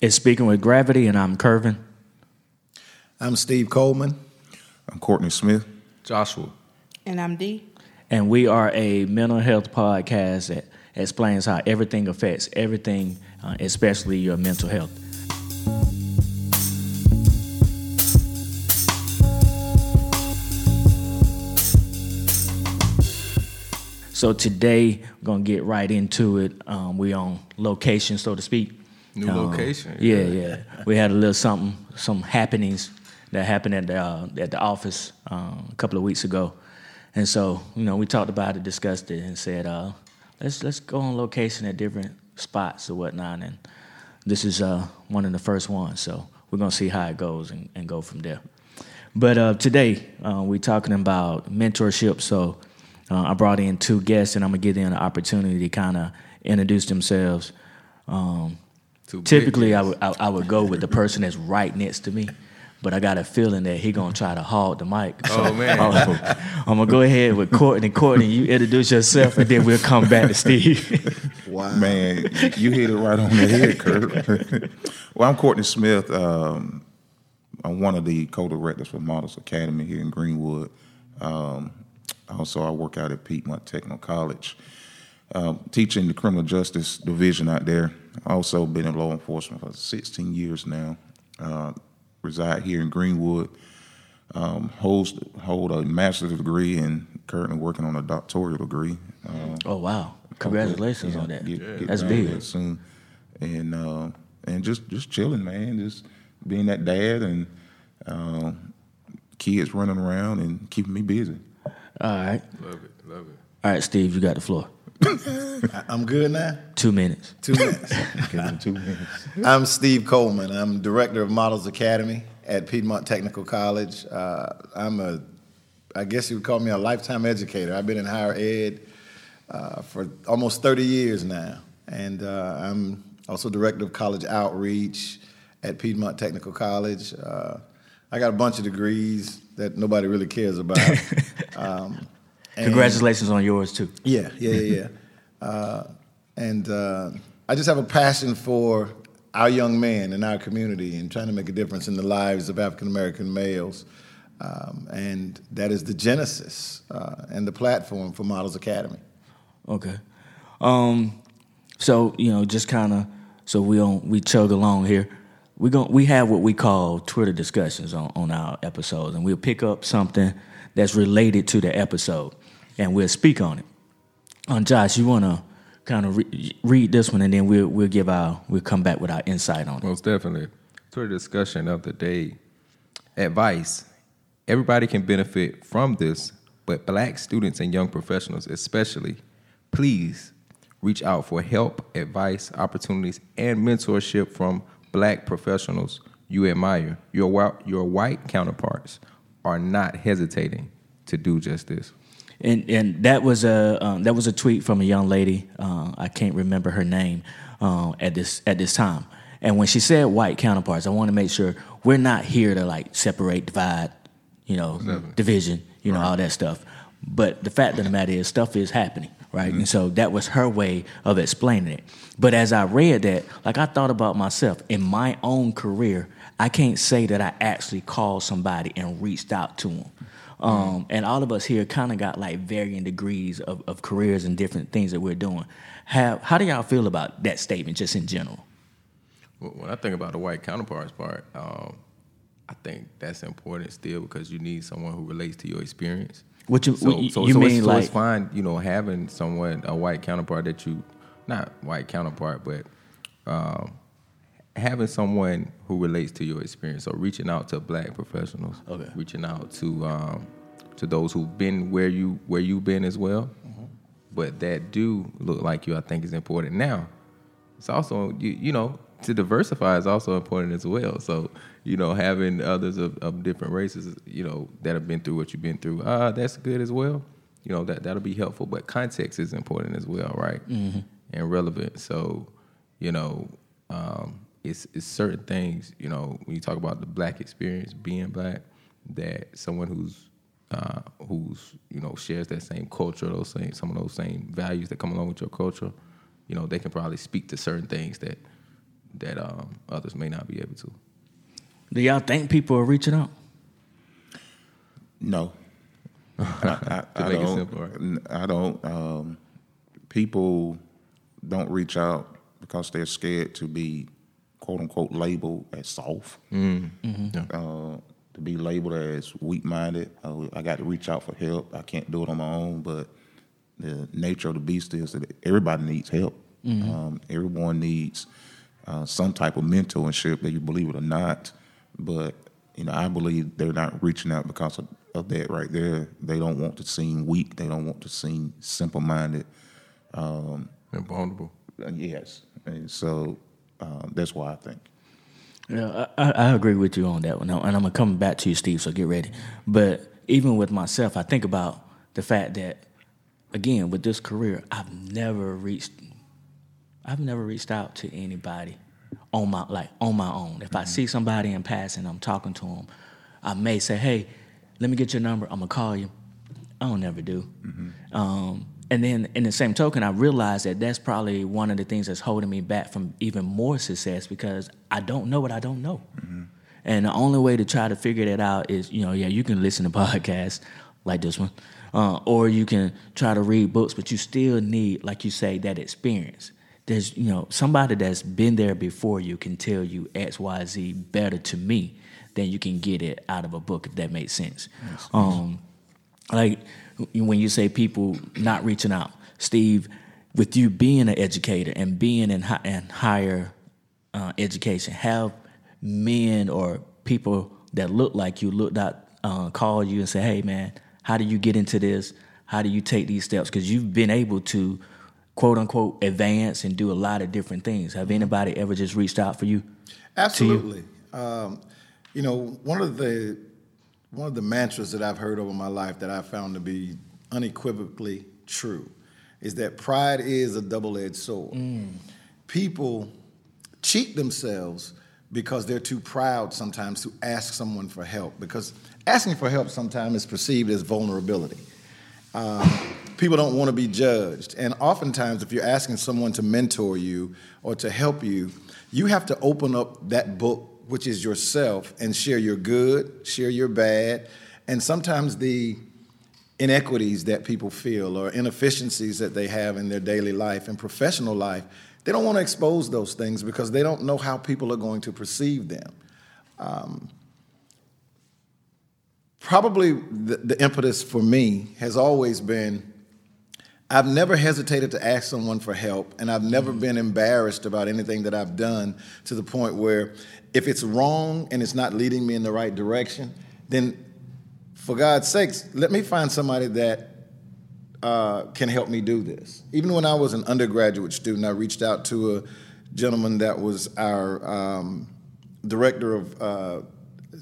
It's Speaking with Gravity, and I'm Curvin. I'm Steve Coleman. I'm Courtney Smith. Joshua. And I'm D. And we are a mental health podcast that explains how everything affects everything, uh, especially your mental health. So today we're gonna get right into it. Um, we on location, so to speak. New Um, location. Yeah, yeah. We had a little something, some happenings that happened at the uh, at the office um, a couple of weeks ago, and so you know we talked about it, discussed it, and said uh, let's let's go on location at different spots or whatnot. And this is uh, one of the first ones, so we're gonna see how it goes and, and go from there. But uh, today uh, we're talking about mentorship. So uh, I brought in two guests, and I'm gonna give them an opportunity to kind of introduce themselves. Um, Two big typically, I would I, I would go with the person that's right next to me, but I got a feeling that he gonna try to hog the mic. So Oh, man. I'm, I'm gonna go ahead with Courtney. Courtney, you introduce yourself, and then we'll come back to Steve. Wow. Man, you hit it right on the head, Kurt. well, I'm Courtney Smith. Um, I'm one of the co-directors for Models Academy here in Greenwood. Um, also, I work out at Piedmont Technical College, um, teaching the criminal justice division out there. Also, been in law enforcement for 16 years now. Uh, reside here in Greenwood. Um, holds, hold a master's degree and currently working on a doctoral degree. Uh, oh wow! Congratulations yeah, on that. get- get That's big. there soon, and uh, and just just chilling, man. Just being that dad and uh, kids running around and keeping me busy. All right, Love it. Love it. all right, Steve, you got the floor. I- I'm good now. Two minutes. Two minutes. Two minutes. I'm Steve Coleman. I'm director of Models Academy at Piedmont Technical College. Uh, I'm a, I guess you would call me a lifetime educator. I've been in higher ed uh, for almost 30 years now, and uh, I'm also director of college outreach at Piedmont Technical College. Uh, I got a bunch of degrees that nobody really cares about. Um, and- Congratulations on yours too. Yeah, yeah, yeah, yeah. Uh, and uh, I just have a passion for our young men in our community and trying to make a difference in the lives of African American males. Um, and that is the genesis uh, and the platform for Models Academy. Okay. Um, so you know, just kind of so we don't we chug along here. We gon' we have what we call Twitter discussions on, on our episodes, and we'll pick up something that's related to the episode, and we'll speak on it. Um, Josh, you want to kind of re- read this one, and then we'll we'll give our we'll come back with our insight on it. Most definitely. Twitter discussion of the day. Advice. Everybody can benefit from this, but black students and young professionals especially, please reach out for help, advice, opportunities, and mentorship from black professionals you admire. Your, your white counterparts are not hesitating to do just this. And and that was a um, that was a tweet from a young lady. Uh, I can't remember her name uh, at this at this time. And when she said white counterparts, I want to make sure we're not here to like separate, divide, you know, division, you know, all that stuff. But the fact of the matter is, stuff is happening, right? And so that was her way of explaining it. But as I read that, like I thought about myself in my own career, I can't say that I actually called somebody and reached out to them. Um, and all of us here kind of got like varying degrees of, of careers and different things that we're doing. How, how do y'all feel about that statement just in general? Well, When I think about the white counterparts part, um, I think that's important still because you need someone who relates to your experience. What you- so, you- so, you so mean it's, so like- it's fine, you know, having someone a white counterpart that you, not white counterpart, but um, having someone who relates to your experience. So reaching out to black professionals, Okay. reaching out to um, to those who've been where you where you've been as well, but that do look like you. I think is important. Now, it's also you, you know to diversify is also important as well. So you know having others of, of different races, you know that have been through what you've been through, uh, that's good as well. You know that that'll be helpful, but context is important as well, right? And relevant. So you know um, it's it's certain things. You know when you talk about the black experience, being black, that someone who's uh, who's you know shares that same culture, those same some of those same values that come along with your culture, you know, they can probably speak to certain things that that um, others may not be able to. Do y'all think people are reaching out? No. I, I, To I make it don't. simple, right? n- I don't. Um, people don't reach out because they're scared to be quote unquote labeled as soft. Yeah. Uh, to be labeled as weak minded. Uh, I got to reach out for help. I can't do it on my own, but the nature of the beast is that everybody needs help. Um, everyone needs uh, some type of mentorship, that you believe it or not. But you know, I believe they're not reaching out because of, of that right there. They don't want to seem weak. They don't want to seem simple minded. And vulnerable. Uh, yes, and so uh, that's why I think. Yeah, I, I I agree with you on that one, and I'm gonna come back to you, Steve. So get ready. But even with myself, I think about the fact that, again, with this career, I've never reached, I've never reached out to anybody on my like on my own. If I see somebody in passing, I'm talking to them, I may say, "Hey, let me get your number. I'm gonna call you." I don't never do. Um, and then, in the same token, I realize that that's probably one of the things that's holding me back from even more success because I don't know what I don't know. And the only way to try to figure that out is, you know, yeah, you can listen to podcasts like this one, uh, or you can try to read books, but you still need, like you say, that experience. There's, you know, somebody that's been there before you can tell you X, Y, Z better to me than you can get it out of a book, if that makes sense. Um, like when you say people not reaching out, Steve, with you being an educator and being in, hi- in higher uh, education, have men or people that look like you looked out, uh, call you and say, "Hey, man, how do you get into this? How do you take these steps? Because you've been able to." "Quote unquote," advance and do a lot of different things. Have anybody ever just reached out for you? Absolutely. Um, you know, one of the one of the mantras that I've heard over my life that I found to be unequivocally true is that pride is a double-edged sword. People cheat themselves because they're too proud sometimes to ask someone for help because asking for help sometimes is perceived as vulnerability. Um, people don't want to be judged. And oftentimes, if you're asking someone to mentor you or to help you, you have to open up that book, which is yourself, and share your good, share your bad, and sometimes the inequities that people feel or inefficiencies that they have in their daily life and professional life. They don't want to expose those things because they don't know how people are going to perceive them um, probably the, the impetus for me has always been I've never hesitated to ask someone for help, and I've never mm-hmm. been embarrassed about anything that I've done to the point where if it's wrong and it's not leading me in the right direction, then for God's sakes, let me find somebody that uh, can help me do this. Even when I was an undergraduate student, I reached out to a gentleman that was our um, director of, uh,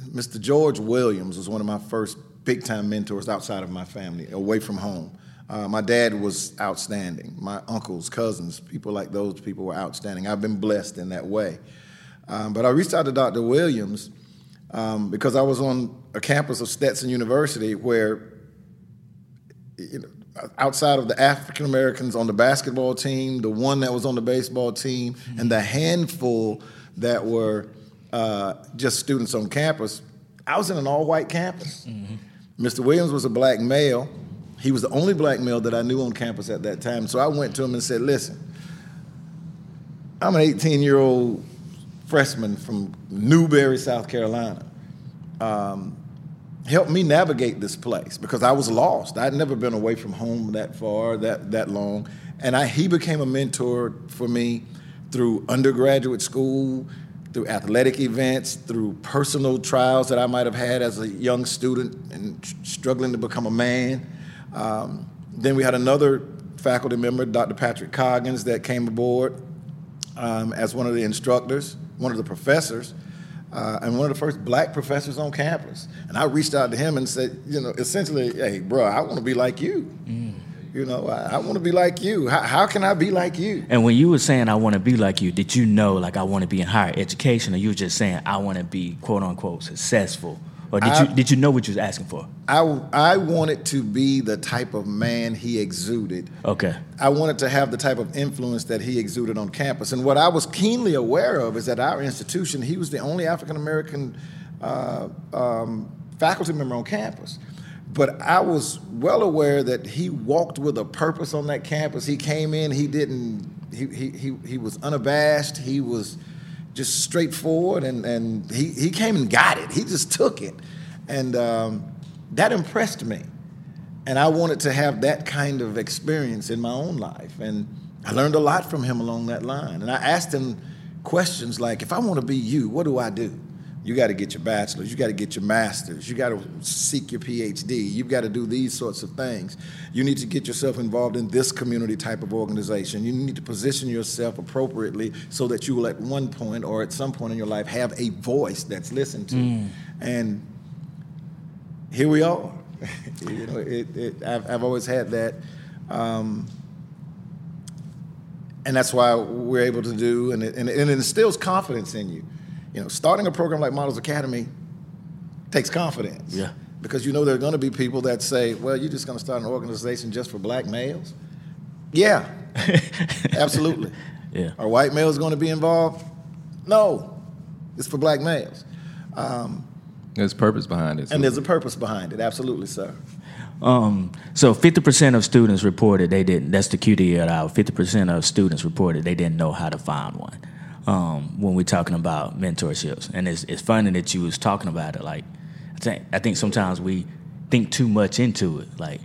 Mr. George Williams was one of my first big time mentors outside of my family, away from home. Uh, my dad was outstanding. My uncles, cousins, people like those people were outstanding. I've been blessed in that way. Um, but I reached out to Dr. Williams um, because I was on a campus of Stetson University where you know, outside of the African Americans on the basketball team, the one that was on the baseball team, and the handful that were uh, just students on campus, I was in an all-white campus. Mr. Williams was a black male. He was the only black male that I knew on campus at that time. So I went to him and said, "Listen, I'm an 18-year-old freshman from Newberry, South Carolina." helped me navigate this place because I was lost. I'd never been away from home that far, that that long, and I, he became a mentor for me through undergraduate school, through athletic events, through personal trials that I might have had as a young student and struggling to become a man. Um, then we had another faculty member, Dr. Patrick Coggins, that came aboard um, as one of the instructors, one of the professors, uh, and one of the first black professors on campus. And I reached out to him and said, you know, essentially, hey, bro, I want to be like you. You know, I, I want to be like you. How, how can I be like you? And when you were saying I want to be like you, did you know like I want to be in higher education, or you were just saying I want to be quote unquote successful or did I- you did you know what you was asking for? I, I wanted to be the type of man he exuded. Okay. I wanted to have the type of influence that he exuded on campus. And what I was keenly aware of is that our institution, he was the only African American uh, um, faculty member on campus. But I was well aware that he walked with a purpose on that campus. He came in, he didn't, he, he, he, he was unabashed, he was just straightforward, and, and he, he came and got it. He just took it. And um, that impressed me. And I wanted to have that kind of experience in my own life. And I learned a lot from him along that line. And I asked him questions like, if I want to be you, what do I do? You got to get your bachelor's, you got to get your master's, you got to seek your PhD, you've got to do these sorts of things. You need to get yourself involved in this community type of organization. You need to position yourself appropriately so that you will, at one point or at some point in your life, have a voice that's listened to. And here we are. you know, it, it, I've, I've always had that. Um, and that's why we're able to do, and it, and it instills confidence in you. You know, starting a program like Models Academy takes confidence. Yeah. Because you know there are going to be people that say, well, you're just going to start an organization just for black males? Yeah, absolutely. Yeah. Are white males going to be involved? No, it's for black males. Um, There's purpose behind it. and there's a purpose behind it, absolutely, sir. Um, so 50% of students reported they didn't, that's the QD at our 50% of students reported they didn't know how to find one um, when we're talking about mentorships. And it's, it's funny that you was talking about it. Like, I think, I think sometimes we think too much into it. Like,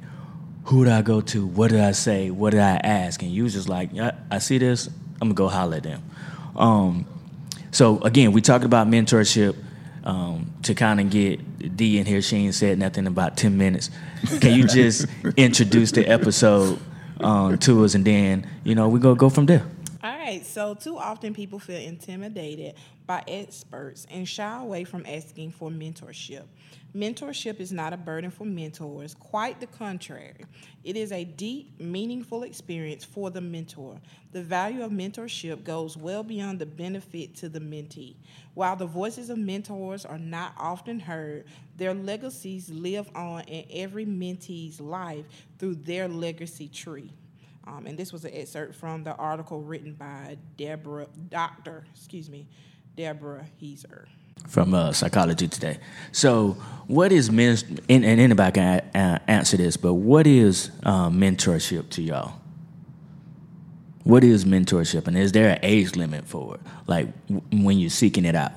who did I go to? What did I say? What did I ask? And you was just like, yeah, I see this, I'm gonna go holler at them. Um, so again, we talked about mentorship um, to kind of get D in here. She ain't said nothing in about ten minutes. Can you just introduce the episode um, to us, and then you know we go go from there. All right, so too often people feel intimidated by experts and shy away from asking for mentorship. Mentorship is not a burden for mentors, quite the contrary. It is a deep, meaningful experience for the mentor. The value of mentorship goes well beyond the benefit to the mentee. While the voices of mentors are not often heard, their legacies live on in every mentee's life through their legacy tree. Um, and this was an excerpt from the article written by Deborah, Doctor, excuse me, Deborah Heiser. from uh, Psychology Today. So, what is men? And, and anybody can a- a- answer this, but what is uh, mentorship to y'all? What is mentorship, and is there an age limit for it? Like w- when you're seeking it out?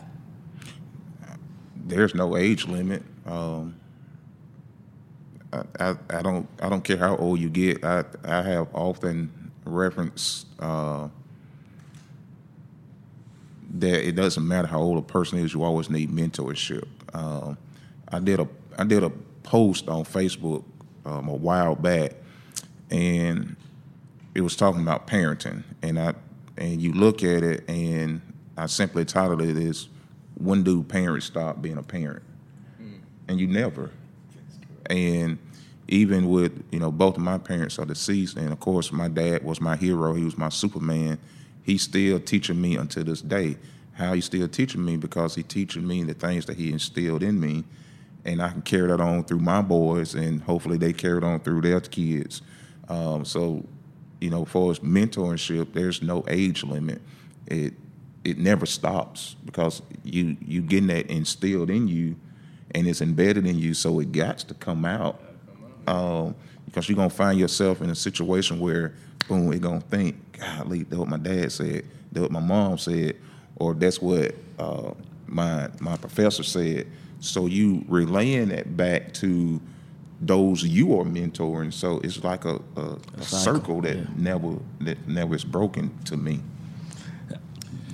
there's no age limit. Um, I, I, don't I don't care how old you get. I I have often referenced uh, that it doesn't matter how old a person is. You always need mentorship. Um, I did a I did a post on Facebook um, a while back, and it was talking about parenting, and I and you look at it, and I simply titled it as "When do parents stop being a parent?" And you never. And even with you know both of my parents are deceased, and of course my dad was my hero. He was my Superman. He's still teaching me until this day. How he's still teaching me because he's teaching me the things that he instilled in me, and I can carry that on through my boys, and hopefully they carry it on through their kids. Um, so, you know, for as mentorship, there's no age limit. It it never stops because you you getting that instilled in you, and it's embedded in you, so it got to come out. Um, because you're gonna find yourself in a situation where, boom, you're gonna think, golly, that's what my dad said, that's what my mom said, or that's what uh, my my professor said. So you relaying that back to those you are mentoring. So it's like a, a, a cycle, circle that yeah. never that never is broken to me.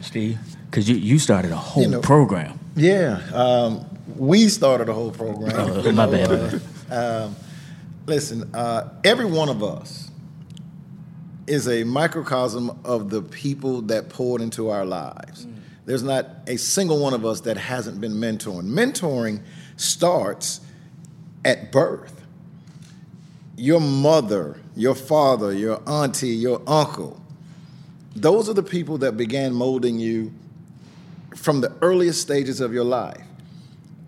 Steve, because you you started a whole You know- program. Yeah, um, we started a whole program. Oh, my bad. um, listen, uh, every one of us is a microcosm of the people that poured into our lives. There's not a single one of us that hasn't been mentoring. Mentoring starts at birth. Your mother, your father, your auntie, your uncle, those are the people that began molding you from the earliest stages of your life.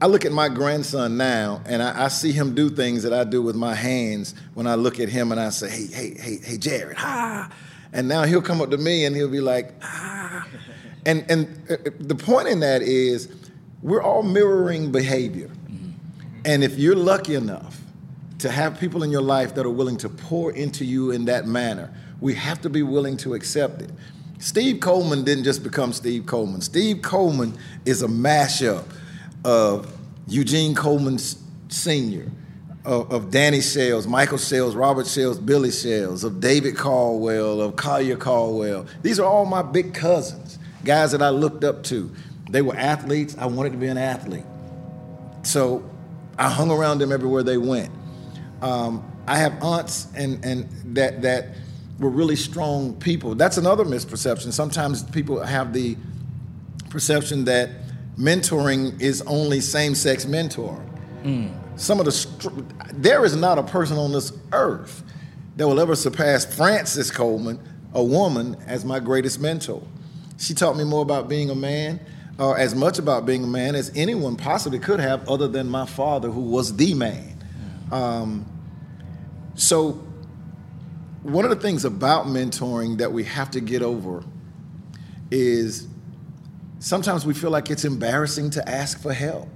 I look at my grandson now, and I, I, see him do things that I do with my hands. When I look at him, and I say, "Hey, hey, hey, hey, Jared, ah," and now he'll come up to me and he'll be like, "Ah," and and uh, the point in that is, we're all mirroring behavior, and if you're lucky enough to have people in your life that are willing to pour into you in that manner, we have to be willing to accept it. Steve Coleman didn't just become Steve Coleman. Steve Coleman is a mashup of Eugene Coleman Sr., of, of Danny Sales, Michael Sales, Robert Sales, Billy Sales, of David Caldwell, of Collier Caldwell. These are all my big cousins, guys that I looked up to. They were athletes. I wanted to be an athlete. So I hung around them everywhere they went. Um, I have aunts and, and that, that were really strong people. That's another misperception. Sometimes people have the perception that mentoring is only same-sex mentoring. Mm. Some of the there is not a person on this earth that will ever surpass Frances Coleman, a woman, as my greatest mentor. She taught me more about being a man, or as much about being a man as anyone possibly could have, other than my father, who was the man. Um, so, one of the things about mentoring that we have to get over is sometimes we feel like it's embarrassing to ask for help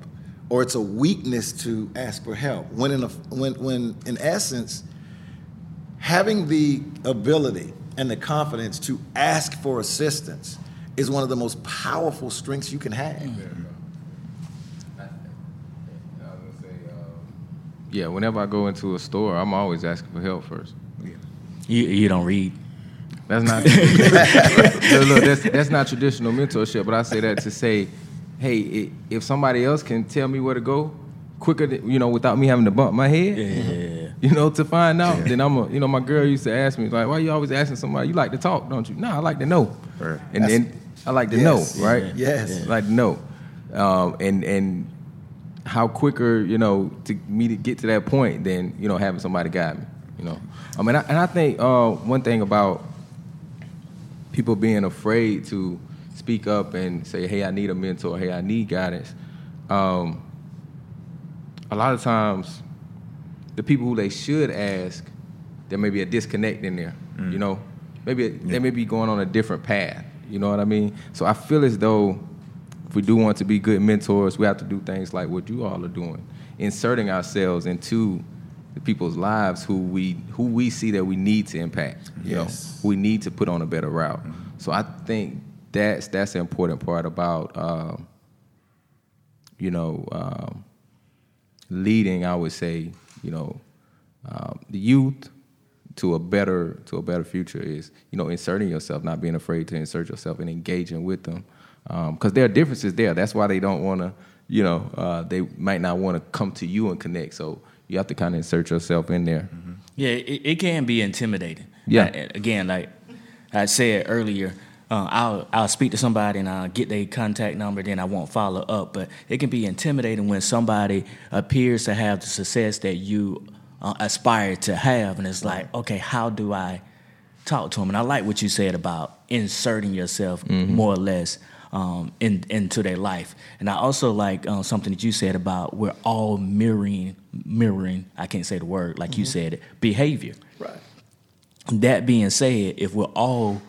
or it's a weakness to ask for help. When in, a, when, when in essence having the ability and the confidence to ask for assistance is one of the most powerful strengths you can have. Yeah. Whenever i go into a store i'm always asking for help first. Yeah. You, you don't read that's not look. That's that's not traditional mentorship. But I say that to say, hey, if somebody else can tell me where to go quicker, than, you know, without me having to bump my head, yeah. you know, to find out, yeah. then I'm a. You know, my girl used to ask me like, why you always asking somebody? You like to talk, don't you? No, I like to know. Right. And that's, then I like to yes. know, right? Yes. I like to know, um, and and how quicker, you know, to me to get to that point than you know having somebody guide me. You know, I mean, I, and I think uh, one thing about people being afraid to speak up and say, "Hey, I need a mentor. Hey, I need guidance." Um, a lot of times, the people who they should ask, there may be a disconnect in there. Mm. You know, maybe yeah. they may be going on a different path. You know what I mean? So I feel as though if we do want to be good mentors, we have to do things like what you all are doing, inserting ourselves into the people's lives who we who we see that we need to impact. You yes. know, we need to put on a better route. Mm-hmm. So I think that's that's the important part about um, you know um, leading. I would say you know um, the youth to a better to a better future is you know inserting yourself, not being afraid to insert yourself and engaging with them because um, there are differences there. That's why they don't want to. You know, uh, they might not want to come to you and connect. So you have to kind of insert yourself in there. Mm-hmm. Yeah, it, it, can be intimidating. Yeah. Again, like I said earlier, uh, I'll I'll speak to somebody and I'll get their contact number, then I won't follow up. But it can be intimidating when somebody appears to have the success that you uh, aspire to have, and it's like, okay, how do I talk to them? And I like what you said about inserting yourself mm-hmm. more or less um, in, into their life. And I also like um, something that you said about we're all mirroring, mirroring. I can't say the word like mm-hmm. you said it. Behavior. Right. That being said, if we're all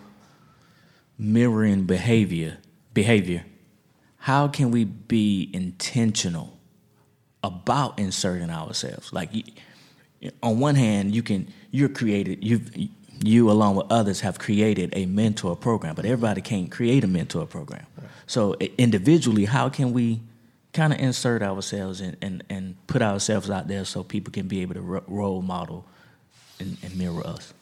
mirroring behavior, behavior, how can we be intentional about inserting ourselves? Like, on one hand, you can you're created. You've you along with others have created a mentor program, but everybody can't create a mentor program. Right. So individually, how can we kind of insert ourselves and, and, and put ourselves out there so people can be able to role model and, and mirror us?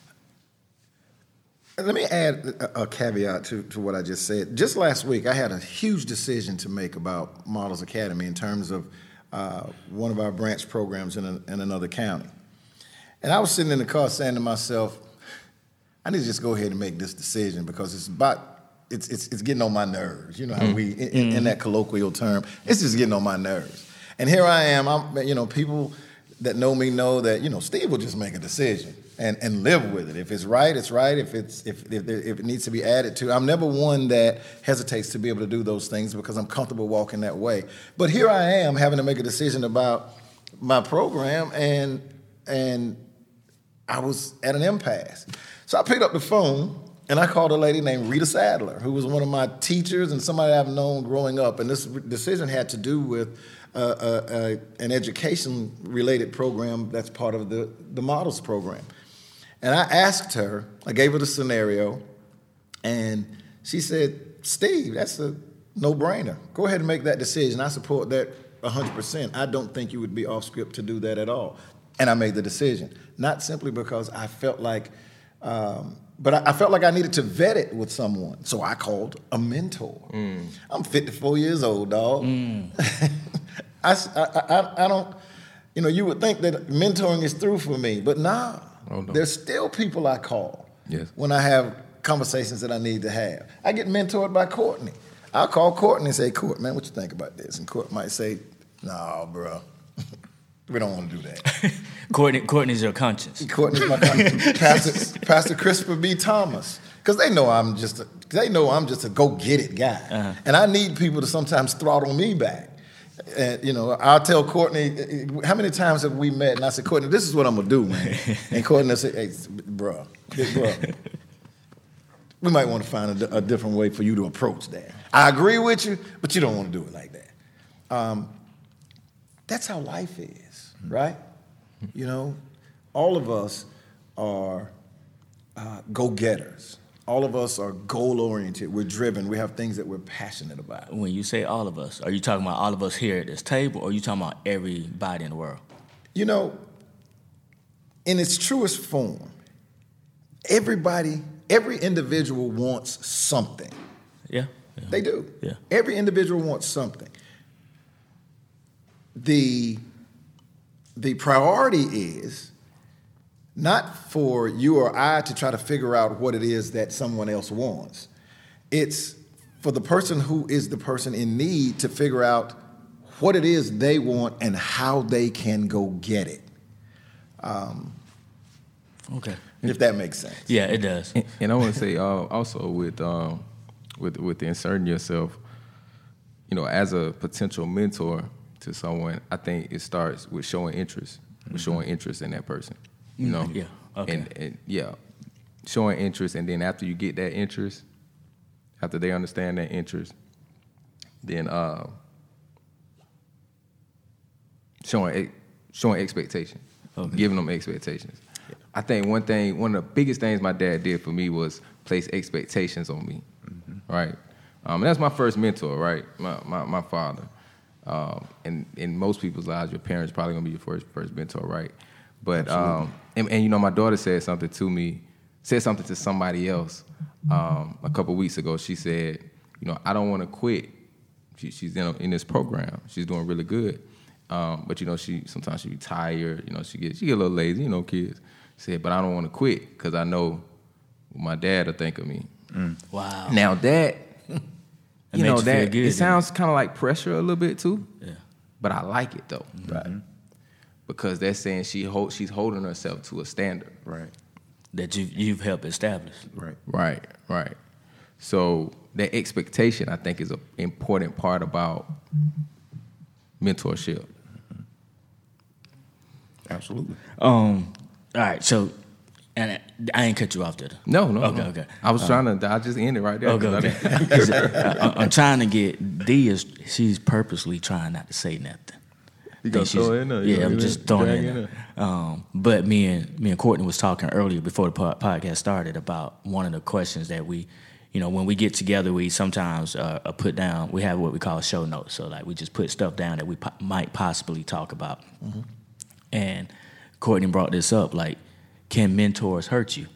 Let me add a, caveat to, to what I just said. Just last week, I had a huge decision to make about Models Academy in terms of uh, one of our branch programs in, a, in another county. And I was sitting in the car saying to myself, I need to just go ahead and make this decision because it's about it's it's, it's getting on my nerves. You know how mm. we in, in, that colloquial term, it's just getting on my nerves. And here I am. I'm you know people that know me know that you know Steve will just make a decision. and, and live with it. If it's right, it's right. If it's if, if if it needs to be added to, I'm never one that hesitates to be able to do those things because I'm comfortable walking that way. But here I am having to make a decision about my program, and and I was at an impasse. So I picked up the phone and I called a lady named Rita Sadler, who was one of my teachers and somebody I've known growing up. And this decision had to do with uh, uh, uh, an education related program that's part of the, the models program. And I asked her, I gave her the scenario, and she said, Steve, that's a no brainer. Go ahead and make that decision. I support that 100%. I don't think you would be off script to do that at all. And I made the decision, not simply because I felt like, um, but I, I, felt like I needed to vet it with someone. So I called a mentor. Mm. I'm 54 years old, dog. Mm. I, I, I, don't, you know, you would think that mentoring is through for me, but nah, oh, no. there's still people I call yes. when I have conversations that I need to have. I get mentored by Courtney. I'll call Courtney and say, Court, man, what you think about this? And Court might say, nah, bro, we don't want to do that. Courtney, Courtney's your conscience. Courtney's my conscience. Pastor, Pastor Christopher B. Thomas. Because they know I'm just a, they know I'm just a go get it guy, uh-huh. and I need people to sometimes throttle me back. And you know, I'll tell Courtney, how many times have we met? And I said, Courtney, this is what I'm gonna do, man. And Courtney said, Hey, bro, bro, we might want to find a, a, different way for you to approach that. I agree with you, but you don't want to do it like that. Um, that's how life is, right? You know, all of us are uh, go getters. All of us are goal oriented. We're driven. We have things that we're passionate about. When you say all of us, are you talking about all of us here at this table, or are you talking about everybody in the world? You know, in its truest form, everybody, every individual wants something. Yeah. yeah. They do. Yeah. Every individual wants something. The the priority is not for you or I to try to figure out what it is that someone else wants. It's for the person who is the person in need to figure out what it is they want and how they can go get it. Um, okay. If that makes sense. Yeah, it does. And, and I want to say uh, also with um, with with inserting yourself, you know, as a potential mentor to someone, I think it starts with showing interest, mm-hmm. with showing interest in that person. You know, yeah, okay, and, and, yeah, showing interest, and then after you get that interest, after they understand that interest, then uh, showing showing expectation, okay. giving them expectations. I think one thing, one of the biggest things my dad did for me was place expectations on me, mm-hmm. right? Um, and that's my first mentor, right? My my, my father. Um, and in most people's lives, your parents probably gonna be your first first mentor, right? But um, and, and, you know, my daughter said something to me, said something to somebody else um, a couple weeks ago. She said, you know, I don't want to quit. She, she's in a, in this program. She's doing really good. Um, but you know, she sometimes she be tired. You know, she get she get a little lazy. You know, kids. She said, but I don't want to quit because I know what my dad will think of me. Mm. Wow. Now that you know that good, it sounds kind of like pressure a little bit too. Yeah. But I like it though. Mm-hmm. Right. Because they're saying she hold, she's holding herself to a standard. Right. That you you've helped establish. Right. Right. Right. So that expectation, I think, is an important part about mentorship. Absolutely. Um. All right. So and I ain't cut you off there. No, no. Okay, no. okay. I was trying to. I just ended right there. Okay, okay. I, am trying to get D is. She's purposely trying not to say nothing. You gonna throw in there? Yeah, I'm just throwing it in. Um, but me and me and Courtney was talking earlier before the podcast started about one of the questions that we, you know, when we get together, we sometimes uh, put down. We have what we call show notes. So like we just put stuff down that we po- might possibly talk about. Mm-hmm. And Courtney brought this up, like can mentors hurt you?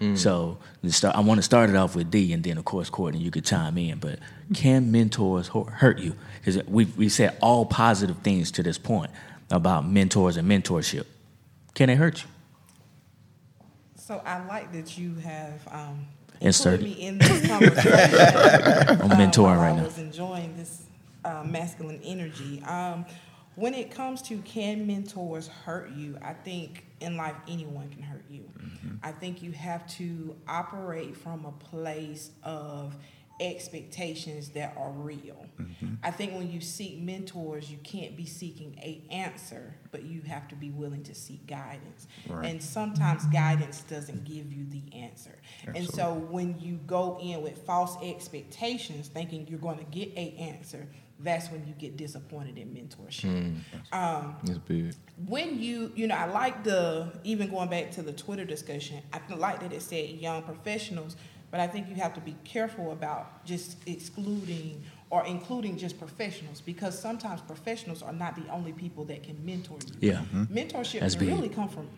Mm. So start, I want to start it off with D, and then of course Courtney, you could chime in. But can mentors hurt you? Because we we said all positive things to this point about mentors and mentorship. Can they hurt you? So I like that you have um, inserted me in this conversation. I'm mentoring uh, right now. I was enjoying this uh, masculine energy. Um, when it comes to can mentors hurt you, I think in life anyone can hurt you. Mm-hmm. I think you have to operate from a place of expectations that are real. Mm-hmm. I think when you seek mentors, you can't be seeking a answer, but you have to be willing to seek guidance. Right. And sometimes guidance doesn't give you the answer. And so when you go in with false expectations, thinking you're going to get a answer, that's when you get disappointed in mentorship. Um, It's big. when you you know i like the even going back to the twitter discussion i like that it said young professionals but i think you have to be careful about just excluding or including just professionals because sometimes professionals are not the only people that can mentor you Yeah. mentorship That's can big. really come from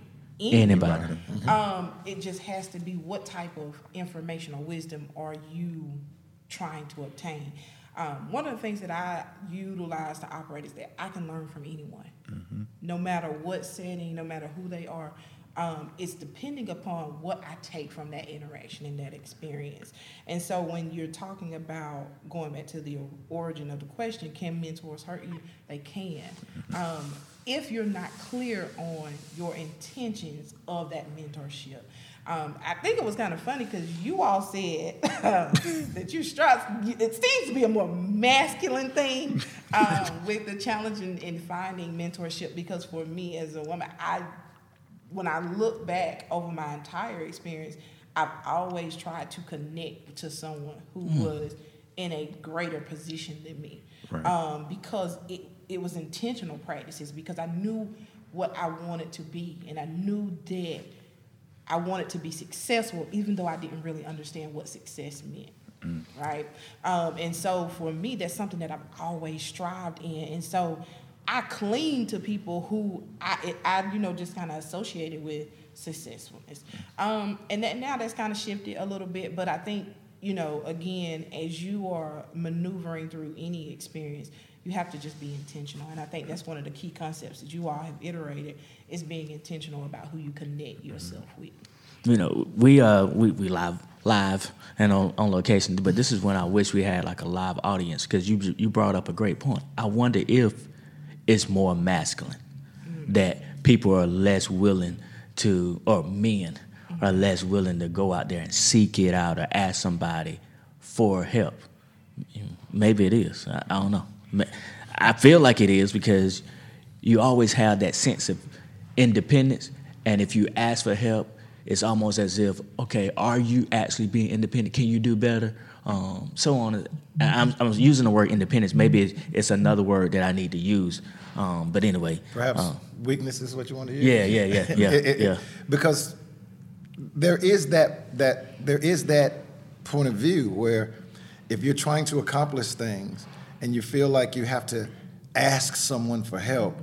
Anybody. um, it just has to be what type of information or wisdom are you trying to obtain. Um, one of the things that I utilize to operate is that I can learn from anyone, no matter what setting, no matter who they are. Um, it's depending upon what I take from that interaction and that experience. And so, when you're talking about going back to the origin of the question, can mentors hurt you? They can. Um, if you're not clear on your intentions of that mentorship. Um, I think it was kind of funny because you all said that you stress. It seems to be a more masculine thing um, with the challenge in, in finding mentorship. Because for me as a woman, I when I look back over my entire experience, I've always tried to connect to someone who was in a greater position than me. Right. Um, because it, it was intentional practices, because I knew what I wanted to be, and I knew that I wanted to be successful, even though I didn't really understand what success meant. Right? Um, and so for me, that's something that I've always strived in. And so I cling to people who I, I you know, just kind of associated with successfulness. Um, and that now that's kind of shifted a little bit, but I think, you know, again, as you are maneuvering through any experience, you have to just be intentional. And I think that's one of the key concepts that you all have iterated is being intentional about who you connect mm-hmm. yourself with. you know, we uh we, we live live and on, on location, but this is when I wish we had like a live audience because you you brought up a great point. I wonder if it's more masculine mm. that people are less willing to, or men are mm-hmm. less willing to go out there and seek it out or ask somebody for help. Maybe it is. I, I don't know. I feel like it is because you always have that sense of independence, and if you ask for help, it's almost as if, okay, are you actually being independent? Can you do better? Um, so on. And I'm, I'm using the word independence. Maybe it's, it's another word that I need to use. Um, but anyway, Perhaps uh, weakness is what you want to use. Yeah, yeah, yeah, yeah, It- it- yeah. Because there is that that there is that point of view where if you're trying to accomplish things and you feel like you have to ask someone for help,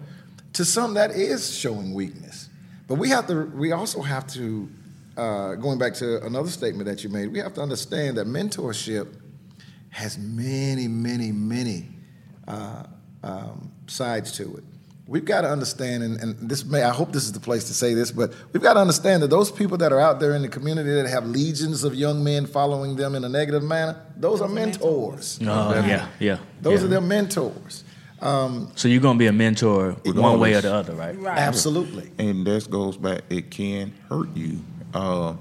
to some that is showing weakness. But we have to. We also have to. Uh, going back to another statement that you made, we have to understand that mentorship has many, many, many uh, um, sides to it. We've got to understand, and, and this may, I hope this is the place to say this, but we've got to understand that those people that are out there in the community that have legions of young men following them in a negative manner, those are mentors. oh, yeah, yeah. Those yeah. are their mentors. So you're gonna be a mentor one way or the other, right? Right. Absolutely. And that goes back, it can hurt you. Uh,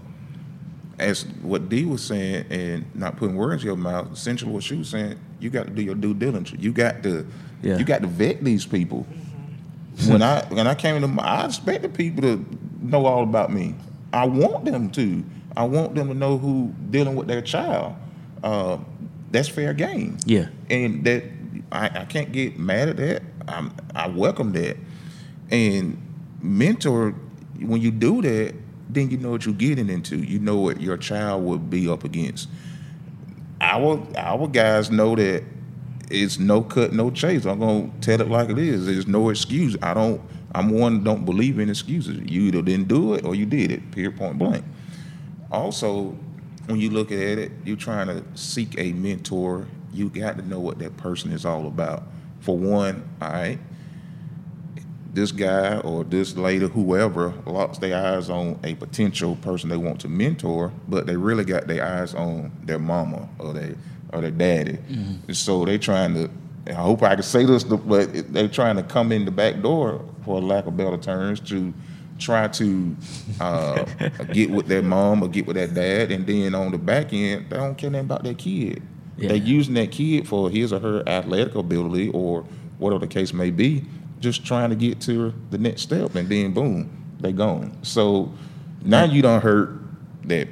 as what Dee was saying, and not putting words in your mouth, essentially what she was saying, you got to do your due diligence. You got to, Yeah. you got to vet these people. When I when I came into, my, I expected people to know all about me. I want them to. I want them to know who dealing with their child. Uh, that's fair game. Yeah. and that I, I can't get mad at that. I'm, I welcome that. And mentor, when you do that, then you know what you're getting into. You know what your child will be up against. Our our guys know that it's no cut, no chase. I'm gonna tell it like it is. There's no excuse. I don't. I'm one don't believe in excuses. You either didn't do it or you did it. Period. Point blank. Also, when you look at it, you're trying to seek a mentor. You got to know what that person is all about. For one, all right, this guy or this lady, whoever, locks their eyes on a potential person they want to mentor, but they really got their eyes on their mama or their or their daddy. And so they trying to I hope I can say this, but they're trying to come in the back door, for lack of better terms, to try to uh, get with their mom or get with their dad, and then on the back end, they don't care nothing about their kid. Yeah. They're using that kid for his or her athletic ability or whatever the case may be, just trying to get to the next step, and then boom, they gone. So now you don't hurt that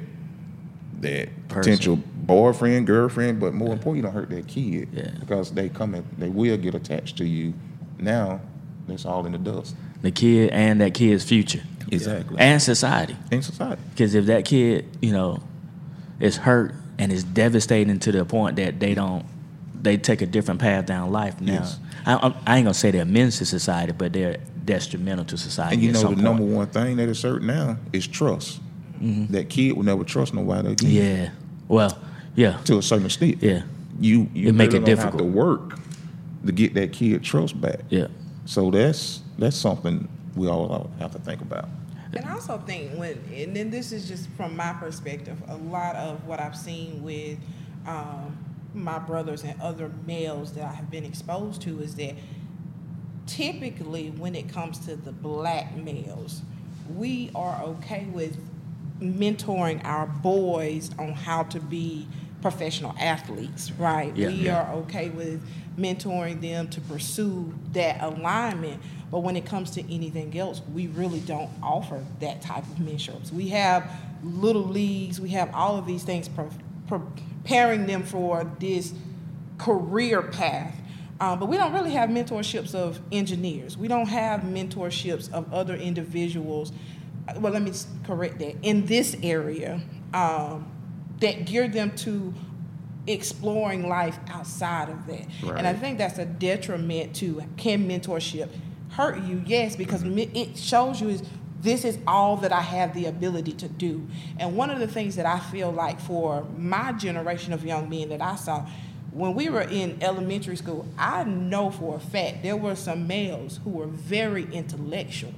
that potential boyfriend, girlfriend, but more important, you don't hurt that kid Yeah. because they come and they will get attached to you. Now, it's all in the dust. The kid and that kid's future Exactly. and society. in society. Because if that kid, you know, is hurt and is devastating to the point that they don't, they take a different path down life. Now, Yes. I, I, ain't gonna say they're menace to society, but they're detrimental to society. And you know, the point. number one thing that is hurt now is trust. That kid will never trust nobody again. Mm-hmm. Yeah. Well, yeah. To a certain extent. Yeah. You you It make it don't to work to get that kid trust back. Yeah. So that's that's something we all have to think about. And I also think when, and then this is just from my perspective, a lot of what I've seen with um, my brothers and other males that I have been exposed to is that typically when it comes to the black males, we are okay with mentoring our boys on how to be professional athletes, right? Yeah, we yeah. are okay with mentoring them to pursue that alignment. But when it comes to anything else, we really don't offer that type of mentorships. We have little leagues, we have all of these things pre- preparing them for this career path. Um, but we don't really have mentorships of engineers. We don't have mentorships of other individuals. Well, let me correct that. In this area, um, that gear them to exploring life outside of that. And I think that's a detriment to can mentorship hurt you? Yes, because me- it shows you is this is all that I have the ability to do. And one of the things that I feel like for my generation of young men that I saw when we were in elementary school, I know for a fact there were some males who were very intellectual.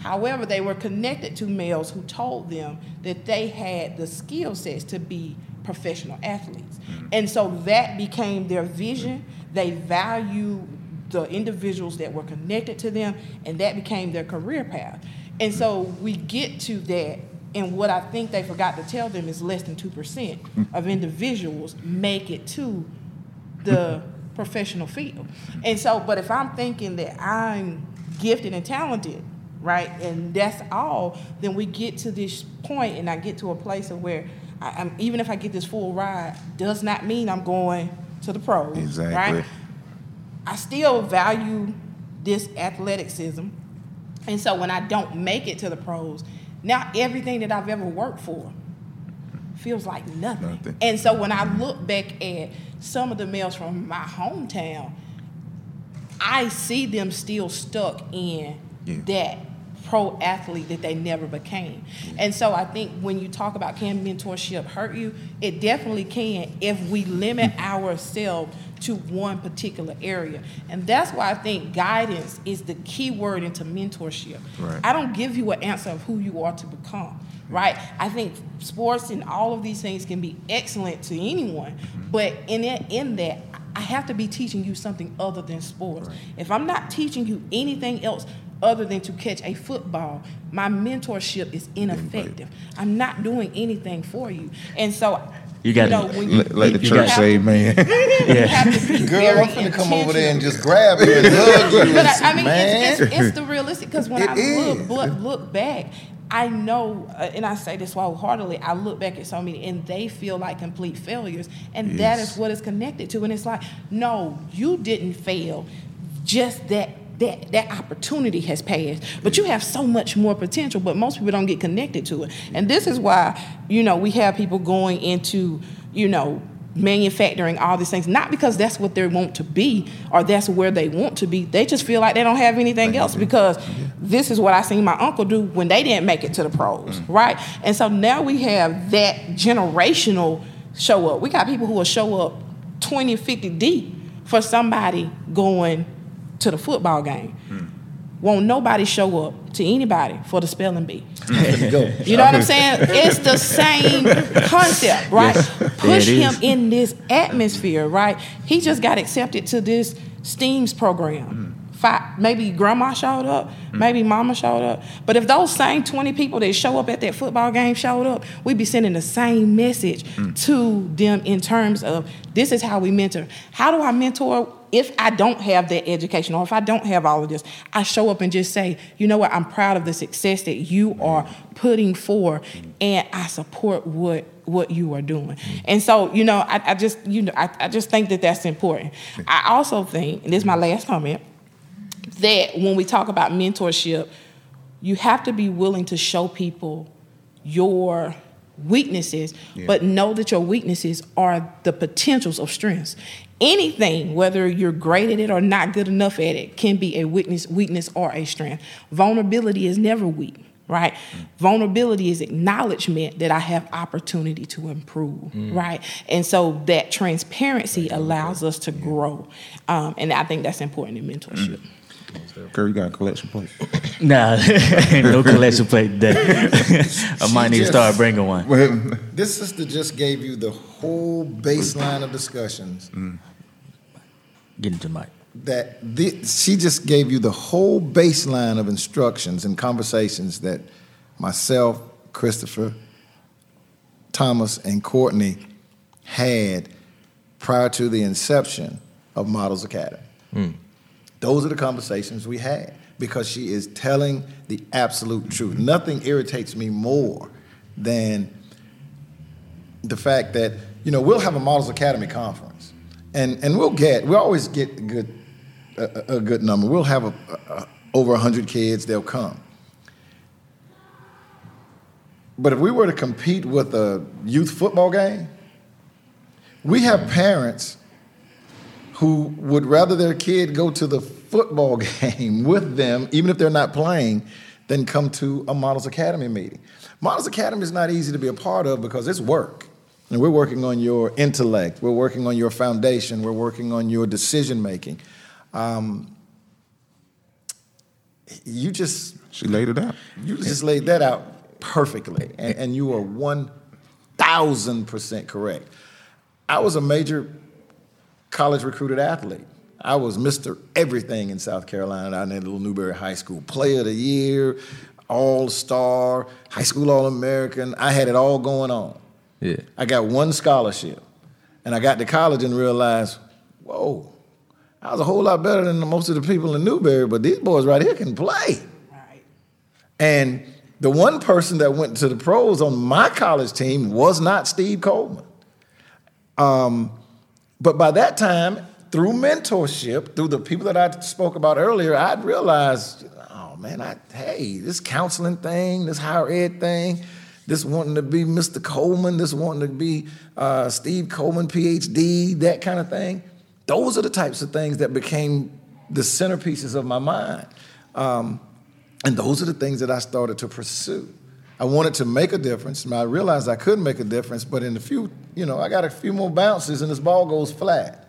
However, they were connected to males who told them that they had the skill sets to be professional athletes. Mm-hmm. And so that became their vision. They value the individuals that were connected to them, and that became their career path. And so we get to that, and what I think they forgot to tell them is less than 2% mm-hmm. of individuals make it to the professional field. And so, but if I'm thinking that I'm gifted and talented, right, and that's all, then we get to this point, and I get to a place of where I, I'm, even if I get this full ride, does not mean I'm going to the pros, Exactly. right? I still value this athleticism. And so when I don't make it to the pros, now everything that I've ever worked for feels like nothing. Nothing. And so when I look back at some of the males from my hometown, I see them still stuck in Yeah. that pro athlete that they never became. And so I think when you talk about can mentorship hurt you, it definitely can if we limit ourselves to one particular area. And that's why I think guidance is the key word into mentorship. Right. I don't give you an answer of who you are to become, right? I think sports and all of these things can be excellent to anyone, mm-hmm. but in that, in that, I have to be teaching you something other than sports. If I'm not teaching you anything else other than to catch a football, my mentorship is ineffective. I'm not doing anything for you, and so. You gotta- know, when Let, let the you church say, to- man. you have to be Girl, I'm going to come over there and just grab you and hug you. But I, I mean, man. it's, it's, it's the realistic because when It I is. look, look look back, I know, uh, and I say this wholeheartedly. I look back at so many, and they feel like complete failures, and that Yes. is what it's connected to. And it's like, no, you didn't fail, just that. That, that opportunity has passed, but you have so much more potential. But most people don't get connected to it, and this is why you know we have people going into you know manufacturing all these things not because that's what they want to be or that's where they want to be. They just feel like they don't have anything else because this is what i seen my uncle do when they didn't make it to the pros mm. right? And so now we have that generational show up. We got people who will show up 20 50 deep for somebody going to the football game won't nobody show up to anybody for the spelling bee you know what I'm saying? It's the same concept, right? Yes. Push him in this atmosphere, right? He just got accepted to this STEAM's program. Five, maybe grandma showed up, maybe mama showed up. But if those same 20 people that show up at that football game showed up, we'd be sending the same message to them in terms of this is how we mentor. How do I mentor if I don't have that education or if I don't have all of this? I show up and just say, you know what, I'm proud of the success that you are putting forth and I support what what you are doing. And so, you know, I, I just, you know, I, I just think that that's important. I also think, and this is my last comment, that when we talk about mentorship, you have to be willing to show people your weaknesses, but know that your weaknesses are the potentials of strengths. Anything, whether you're great at it or not good enough at it, can be a weakness, weakness or a strength. Vulnerability is never weak, right? Vulnerability is acknowledgement that I have opportunity to improve, mm. right? And so that transparency allows us to grow, um, and I think that's important in mentorship. Mm. Curry, you got a collection plate? Nah, no collection plate today. I might need to start bringing one. This sister just gave you the whole baseline of discussions mm. Get into mic. that the, she just gave you the whole baseline of instructions and conversations that myself, Christopher, Thomas, and Courtney had prior to the inception of Models Academy. Hmm. Those are the conversations we had because she is telling the absolute truth. Nothing irritates me more than the fact that you know we'll have a Models Academy conference, and and we'll get we always get a good a, a good number. We'll have a, a, over hundred kids. They'll come. But if we were to compete with a youth football game, we have parents who would rather their kid go to the football game with them, even if they're not playing, than come to a Models Academy meeting. Models Academy is not easy to be a part of because it's work. And we're working on your intellect, we're working on your foundation, we're working on your decision making. Um, you just She laid it out. you just laid that out perfectly, and, and you are one thousand percent correct. I was a major college recruited athlete. I was Mr. Everything in South Carolina down at Little Newberry High School. Player of the year, all star, high school all American. I had it all going on. Yeah. I got one scholarship. And I got to college and realized, whoa, I was a whole lot better than most of the people in Newberry, but these boys right here can play. Right. And the one person that went to the pros on my college team was not Steve Coleman. Um, but by that time, through mentorship, through the people that I spoke about earlier, I'd realized, oh man, I, hey, this counseling thing, this higher ed thing, this wanting to be Mr. Coleman, this wanting to be uh, Steve Coleman, PhD, that kind of thing. Those are the types of things that became the centerpieces of my mind. Um, and those are the things that I started to pursue. I wanted to make a difference. and I realized I could make a difference, but in a few, you know, I got a few more bounces and this ball goes flat.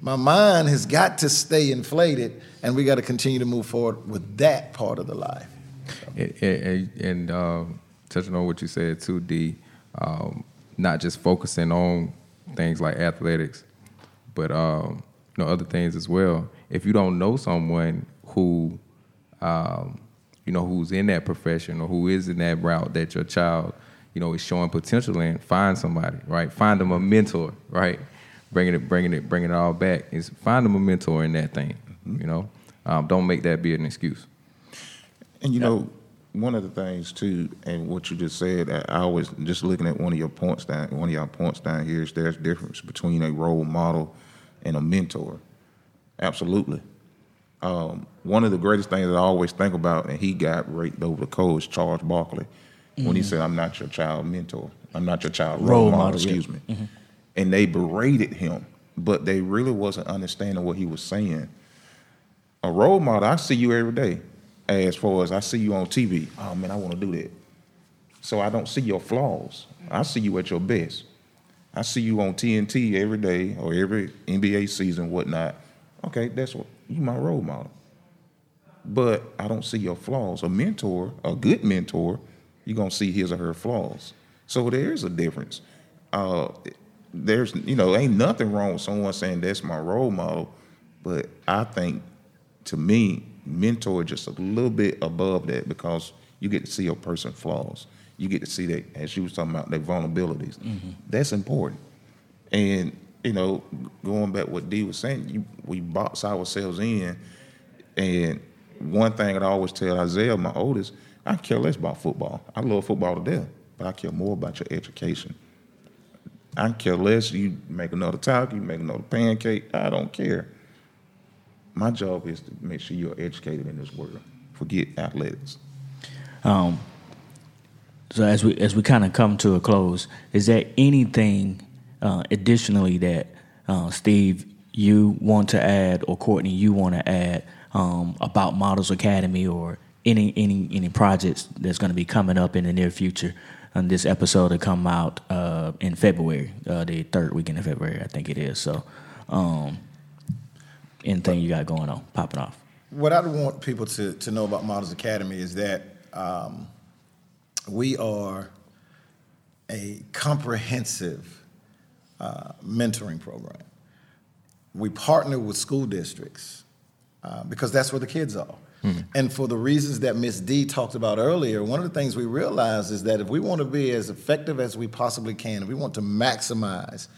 My mind has got to stay inflated, and we got to continue to move forward with that part of the life. And, and, and um, touching on what you said too, D, um, not just focusing on things like athletics, but um, you know other things as well. If you don't know someone who, um, you know, who's in that profession or who is in that route that your child, you know, is showing potential in, find somebody, right? Find them a mentor, right? Bringing it, bringing it, bringing it all back is find them a mentor in that thing. You know, um, don't make that be an excuse. And you know, one of the things too, and what you just said, I I always just looking at one of your points down, one of your points down here is there's difference between a role model and a mentor. Absolutely. Um, one of the greatest things that I always think about, and he got raked over the coals, Charles Barkley, when he said, "I'm not your child mentor. I'm not your child role, Role model." model, excuse me. And they berated him, but they really wasn't understanding what he was saying a role model, I see you every day. As far as I see you on TV, oh man, I want to do that. So I don't see your flaws. I see you at your best. I see you on TNT every day or every NBA season, whatnot. Okay, that's what you my role model. But I don't see your flaws. A mentor, a good mentor, you're gonna see his or her flaws. So there is a difference. Uh, there's, you know, ain't nothing wrong with someone saying that's my role model, But I think, to me, mentor just a little bit above that because you get to see a person's flaws. You get to see that, as you was talking about, their vulnerabilities. Mm-hmm. That's important. And you know, going back what D was saying, you, we box ourselves in. And one thing that I always tell Isaiah, my oldest, I care less about football. I love football to death, but I care more about your education. I care less. You make another taco, you make another pancake. I don't care. My job is to make sure you're educated in this world. Forget athletics. Um, so as we as we kind of come to a close, is there anything uh, additionally that uh, Steve you want to add or Courtney you want to add um, about Models Academy or any any any projects that's going to be coming up in the near future? And this episode will come out uh, in February, uh, the third weekend of February, I think it is. So, um, anything you got going on, popping off? What I want people to, to know about Models Academy is that um, we are a comprehensive uh, mentoring program. We partner with school districts uh, because that's where the kids are. And for the reasons that Miss D talked about earlier, one of the things we realize is that if we want to be as effective as we possibly can, if we want to maximize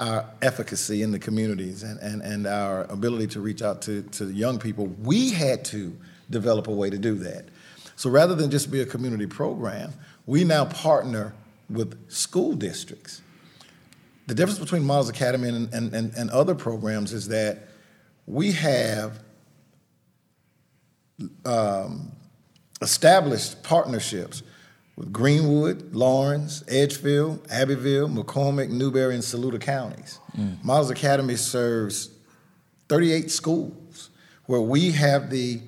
our efficacy in the communities and, and, and our ability to reach out to, to young people, we had to develop a way to do that. So rather than just be a community program, we now partner with school districts. The difference between Models Academy and, and, and, and other programs is that we have um, established partnerships with Greenwood, Laurens, Edgefield, Abbeville, McCormick, Newberry, and Saluda counties. Models Academy serves 38 schools where we have the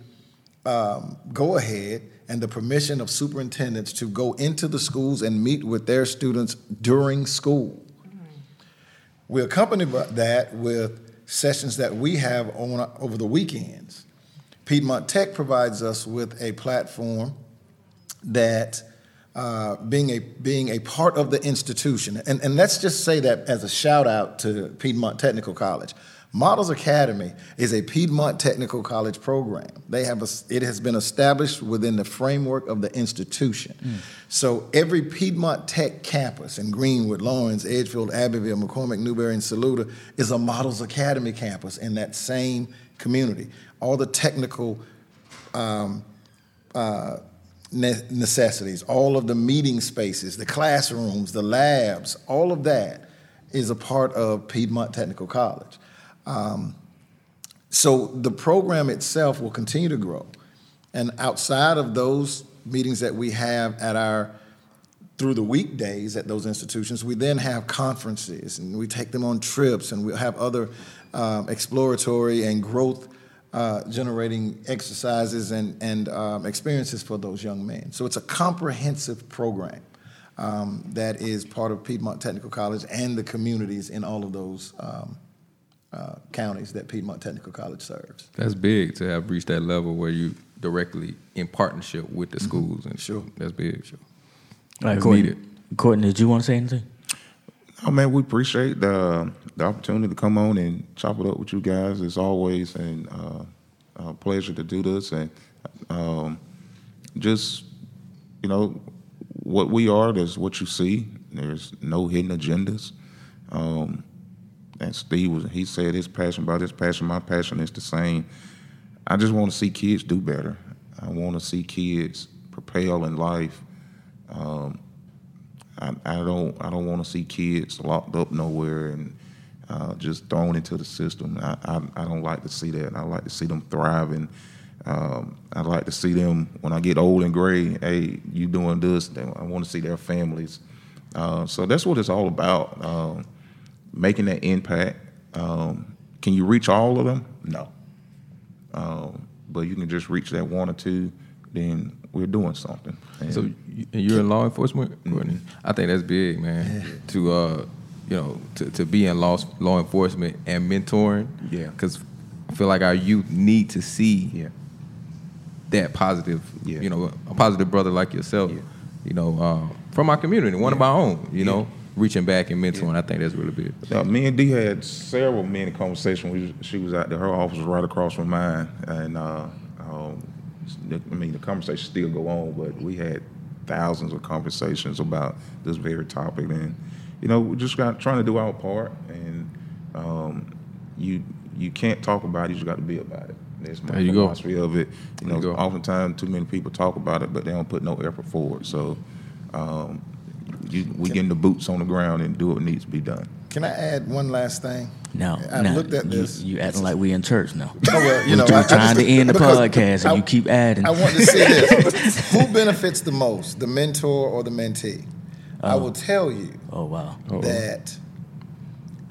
um, go ahead and the permission of superintendents to go into the schools and meet with their students during school. We accompany that with sessions that we have on, over the weekends. Piedmont Tech provides us with a platform that, uh, being, a, being a part of the institution, and, and let's just say that as a shout out to Piedmont Technical College. Models Academy is a Piedmont Technical College program. They have a, it has been established within the framework of the institution. So every Piedmont Tech campus in Greenwood, Laurens, Edgefield, Abbeville, McCormick, Newberry, and Saluda is a Models Academy campus in that same community. All the technical um, uh, necessities, all of the meeting spaces, the classrooms, the labs, all of that is a part of Piedmont Technical College. Um, so the program itself will continue to grow. And outside of those meetings that we have at our through the weekdays at those institutions, we then have conferences and we take them on trips and we'll have other um, exploratory and growth uh, generating exercises and, and um, experiences for those young men. So it's a comprehensive program um, that is part of Piedmont Technical College and the communities in all of those um, uh, counties that Piedmont Technical College serves. That's big to have reached that level where you directly in partnership with the schools, and Sure. that's big. Sure. All right, That's Courtney. Courtney, did you want to say anything? Oh man, we appreciate the the opportunity to come on and chop it up with you guys. It's always an, uh, a pleasure to do this, and um, just you know what we are. There's what you see. There's no hidden agendas. Um, and Steve was he said his passion about his passion. My passion is the same. I just want to see kids do better. I want to see kids propel in life. Um, I, I don't I don't want to see kids locked up nowhere and uh, just thrown into the system. I, I I don't like to see that. I like to see them thriving. Um, I like to see them when I get old and gray. Hey, you doing this? I want to see their families. Uh, so that's what it's all about. Um, making that impact. Um, can you reach all of them? No. Um, but you can just reach that one or two. Then we're doing something. And- So you- you're in law enforcement, Courtney? I think that's big, man. To uh, you know, to, to be in law law enforcement and mentoring. Yeah. Because I feel like our youth need to see yeah. that positive. Yeah. You know, a positive brother like yourself. Yeah. You know, uh, from our community, one of our own. You know, reaching back and mentoring. I think that's really big. Now, me and D had several many conversations. We, she was out there. Her office was right across from mine, and uh, um, I mean the conversations still go on. But we had thousands of conversations about this very topic, and you know, we just got trying to do our part. And um, you you can't talk about it; you just got to be about it. That's my There you go. philosophy of it. You There know, you oftentimes too many people talk about it, but they don't put no effort forward. So. Um, you, we getting the boots on the ground and do what needs to be done. Can I add one last thing? No, I've now looked at this. you acting like we in church now. Oh, well, you know, We're I- I trying just- to end the because podcast, and you keep adding. I want to say this: Who benefits the most, the mentor or the mentee? I oh. will tell you oh wow. that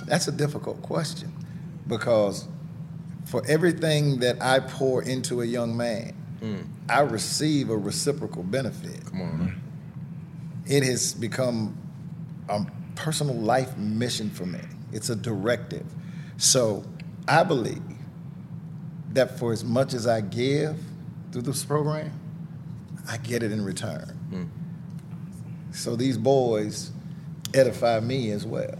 that's a difficult question because for everything that I pour into a young man, mm. I receive a reciprocal benefit. Come on, man. It has become a personal life mission for me. It's a directive. So I believe that for as much as I give through this program, I get it in return. Mm. So these boys edify me as well.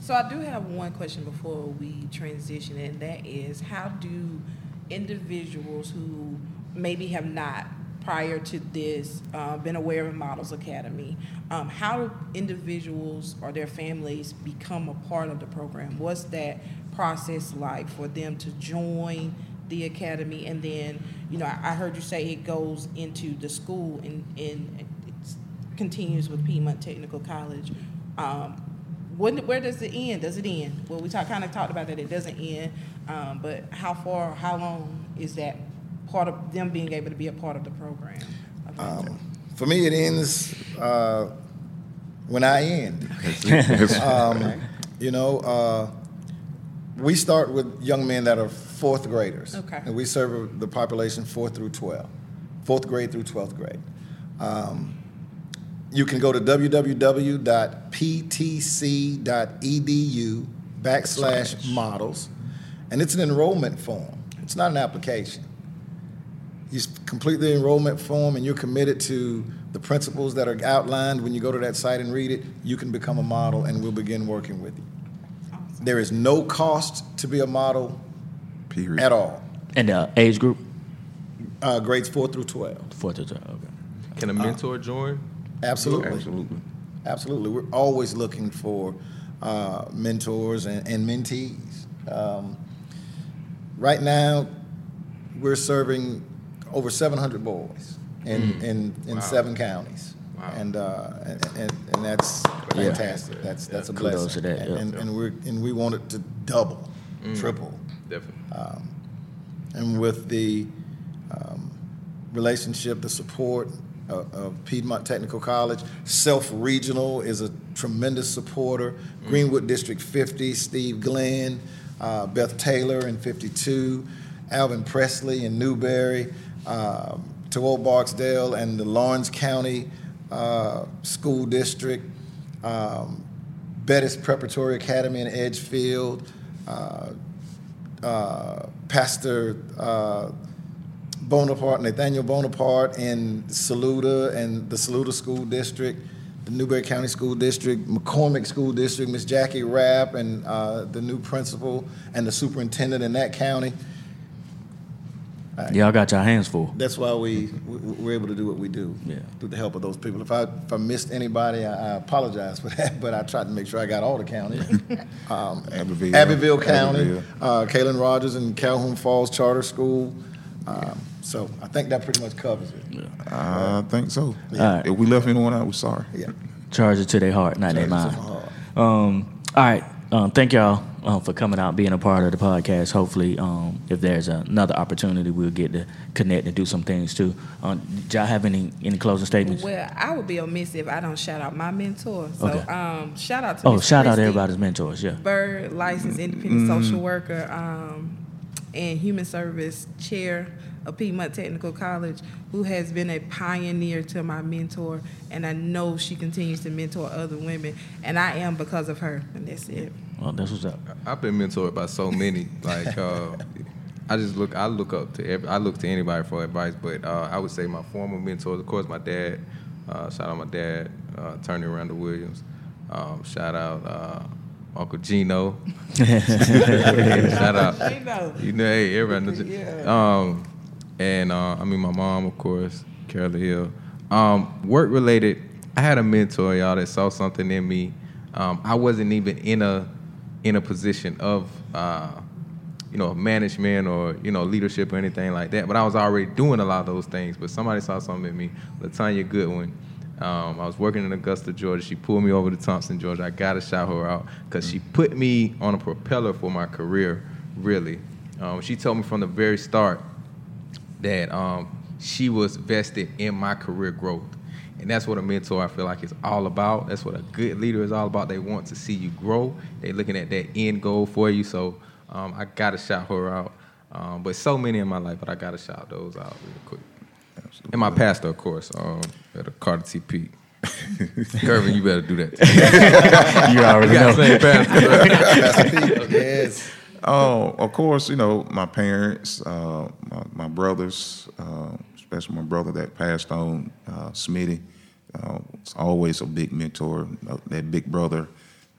So I do have one question before we transition, and that is, how do individuals who maybe have not prior to this uh, been aware of Models Academy, um, how do individuals or their families become a part of the program? What's that process like for them to join the academy? And then, you know, I I heard you say it goes into the school and, and it continues with Piedmont Technical College. Um, when, where does it end? Does it end? Well, we talk, kind of talked about that it doesn't end, um, but how far, how long is that part of them being able to be a part of the program? Um, for me, it ends uh, when I end. Um, you know, uh, we start with young men that are fourth graders. Okay. And we serve the population fourth through 12, fourth grade through 12th grade. Um, you can go to www.ptc.edu backslash models, and it's an enrollment form. It's not an application. You complete the enrollment form and you're committed to the principles that are outlined when you go to that site and read it, you can become a model and we'll begin working with you. There is no cost to be a model Period. at all, And the age group? uh, grades four through 12. Four to twelve. Okay. Can a mentor join? Absolutely. Absolutely. Absolutely. We're always looking for uh, mentors and, and mentees. Um, right now, we're serving over 700 boys in, in, in seven counties. Wow. And, uh, and, and, and that's Yeah. fantastic. That's, that's a Kudos blessing. to that, And, yeah. and, and, we're, and we want it to double, triple. Definitely. and with the um, relationship, the support of, of Piedmont Technical College. Self Regional is a tremendous supporter. Greenwood District 50, Steve Glenn, uh, Beth Taylor in 52, Alvin Presley in Newberry, um, to Old Barksdale and the Laurens County uh, School District. Um, Bettis Preparatory Academy in Edgefield, uh, uh, Pastor uh, Bonaparte, Nathaniel Bonaparte in Saluda and the Saluda School District, the Newberry County School District, McCormick School District, Miss Jackie Rapp, and uh, the new principal and the superintendent in that county. Y'all got your hands full. That's why we, we we're able to do what we do Yeah. through the help of those people. If I if I missed anybody, I, I apologize for that, but I tried to make sure I got all the counties. um, Abbeville. Abbeville County, Abbeville. uh, Kalen Rogers and Calhoun Falls Charter School. Um, so I think that pretty much covers it. I think so. All right. If we left anyone out, we're sorry. Yeah. Charge it to their heart, not their Charge it mind. to. Um, all right. Um, thank y'all um, for coming out, being a part of the podcast. Hopefully, um, if there's another opportunity, we'll get to connect and do some things too. Um, did y'all have any any closing statements? Well, I would be amiss if I don't shout out my mentor. So, Okay. um, shout out to oh, Miss shout out Christy everybody's mentors. Yeah. Bird, licensed independent social worker, um, and human service chair of Piedmont Technical College, who has been a pioneer to my mentor, and I know she continues to mentor other women, and I am because of her, and that's it. Well, that's what's up. I've been mentored by so many. Like, uh, I just look. I look up to. Every, I look to anybody for advice, but uh, I would say my former mentors. Of course, my dad. Uh, shout out my dad, uh, Attorney Randall Williams. Um, shout out uh, Uncle Gino. shout out. Gino. You know, hey, everybody knows. Yeah. Um, and uh, I mean, my mom, of course, Carol Hill. Um, work related, I had a mentor, y'all, that saw something in me. Um, I wasn't even in a in a position of uh, you know management or you know leadership or anything like that, but I was already doing a lot of those things. But somebody saw something in me. Latanya Goodwin. Um, I was working in Augusta, Georgia. She pulled me over to Thompson, Georgia. I got to shout her out because she put me on a propeller for my career, really. Um, she told me from the very start that um, she was vested in my career growth. And that's what a mentor I feel like is all about. That's what a good leader is all about. They want to see you grow. They're looking at that end goal for you. So um, I gotta shout her out. Um, but so many in my life, but I gotta shout those out real quick. Absolutely. And my pastor, of course, um, at a Carter T. Pete. Gervin, you better do that. you already We got know. the same pastor. right? yes. Oh, of course, you know, my parents, uh, my, my brothers, uh, especially my brother that passed on, uh, Smitty, uh, was always a big mentor, uh, that big brother.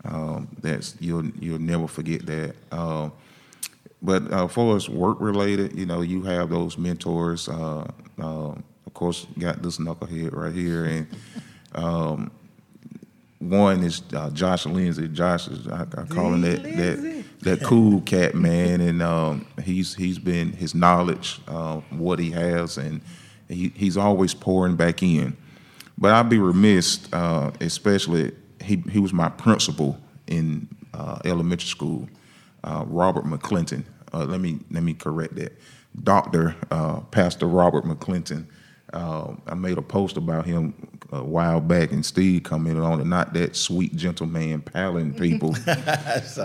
Um, that's you'll you'll never forget that. Um, but uh, for us work related, you know, you have those mentors. Uh, uh, of course, got this knucklehead right here, and um, one is uh, Josh Lindsay. Josh is I, I call him that that that cool cat man, and um, he's he's been his knowledge, uh, what he has, and he, he's always pouring back in. But I'd be remiss, uh, especially he he was my principal in uh, elementary school, uh, Robert McClinton. Uh, let me let me correct that, Doctor uh, Pastor Robert McClinton. Uh, I made a post about him a while back, and Steve commented on it. Not that sweet gentleman palling people,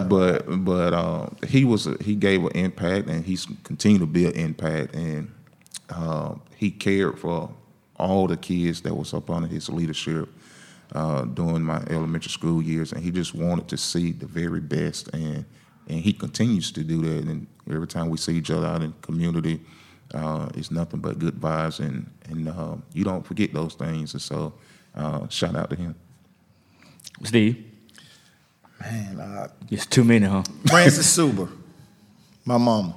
but but uh, he was a, he gave an impact, and he's continued to be an impact, and uh, he cared for all the kids that was up under his leadership uh, during my elementary school years, and he just wanted to see the very best, and and he continues to do that. And every time we see each other out in community, uh, it's nothing but good vibes, and and uh, you don't forget those things. And so, uh, shout out to him. Steve, Man, uh, it's too many, huh? Francis Suber, my mama.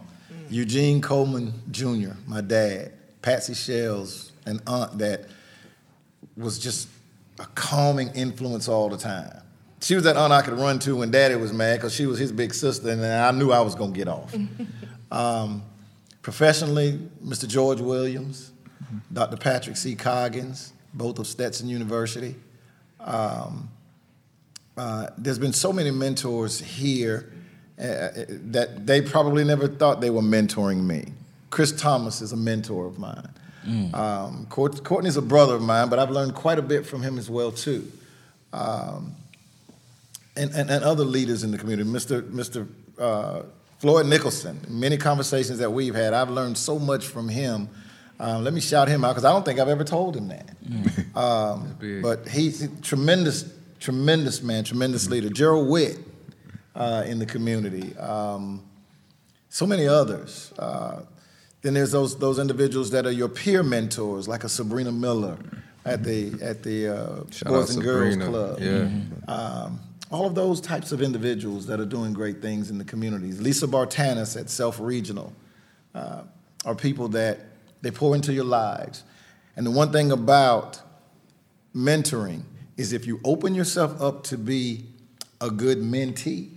Eugene Coleman Jr., my dad. Patsy Shells, an aunt that was just a calming influence all the time. She was that aunt I could run to when daddy was mad because she was his big sister and I knew I was going to get off. um, professionally, Mr. George Williams, Dr. Patrick C. Coggins, both of Stetson University. Um, uh, there's been so many mentors here uh, that they probably never thought they were mentoring me. Chris Thomas is a mentor of mine. Um, Court, Courtney's a brother of mine, but I've learned quite a bit from him as well too. Um, and, and, and other leaders in the community, Mr. Mr. Uh, Floyd Nicholson. Many conversations that we've had, I've learned so much from him. Um, let me shout him out because I don't think I've ever told him that. Um, but he's a tremendous, tremendous man, tremendous leader. Gerald Witt uh, in the community. Um, so many others. Uh, then there's those those individuals that are your peer mentors, like a Sabrina Miller at the at the uh, Boys and Girls Club. Yeah. Um, all of those types of individuals that are doing great things in the communities. Lisa Bartanis at Self Regional uh, are people that they pour into your lives. And the one thing about mentoring is if you open yourself up to be a good mentee,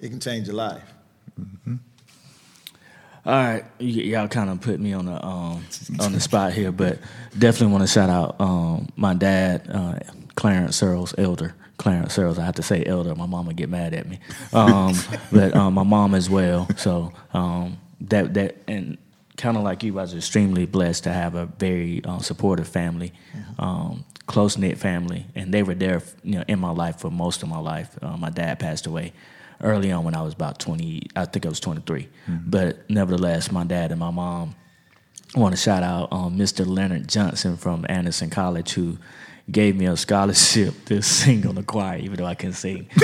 it can change your life. All right, y- y'all kind of put me on the um, on the spot here, but definitely want to shout out um, my dad, uh, Clarence Searles, elder Clarence Searles. I have to say elder. My mom would get mad at me, um, but um, my mom as well. So um, that that and kind of like you, I was extremely blessed to have a very uh, supportive family, um, close knit family, and they were there, you know, in my life for most of my life. Uh, my dad passed away early on when I was about 20, I think I was 23. But nevertheless, my dad and my mom, I want to shout out um, Mr. Leonard Johnson from Anderson College who gave me a scholarship to sing on the choir, even though I can sing. but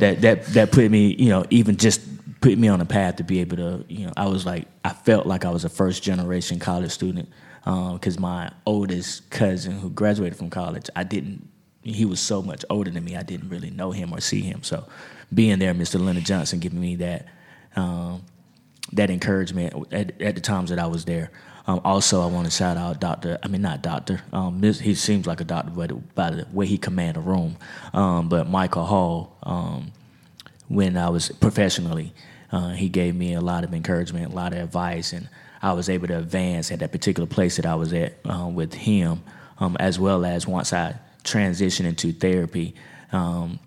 that, that, that put me, you know, even just put me on a path to be able to, you know, I was like, I felt like I was a first generation college student. because my oldest cousin who graduated from college, I didn't. He was so much older than me, I didn't really know him or see him. So, being there, Mr. Leonard Johnson giving me that um, that encouragement at, at the times that I was there. Um, also, I want to shout out Doctor. I mean, not Doctor. Um, he seems like a doctor, but by the way he command a room. Um, but Michael Hall, um, when I was professionally, uh, he gave me a lot of encouragement, a lot of advice, and I was able to advance at that particular place that I was at uh, with him, um, as well as once I transitioned into therapy. Um,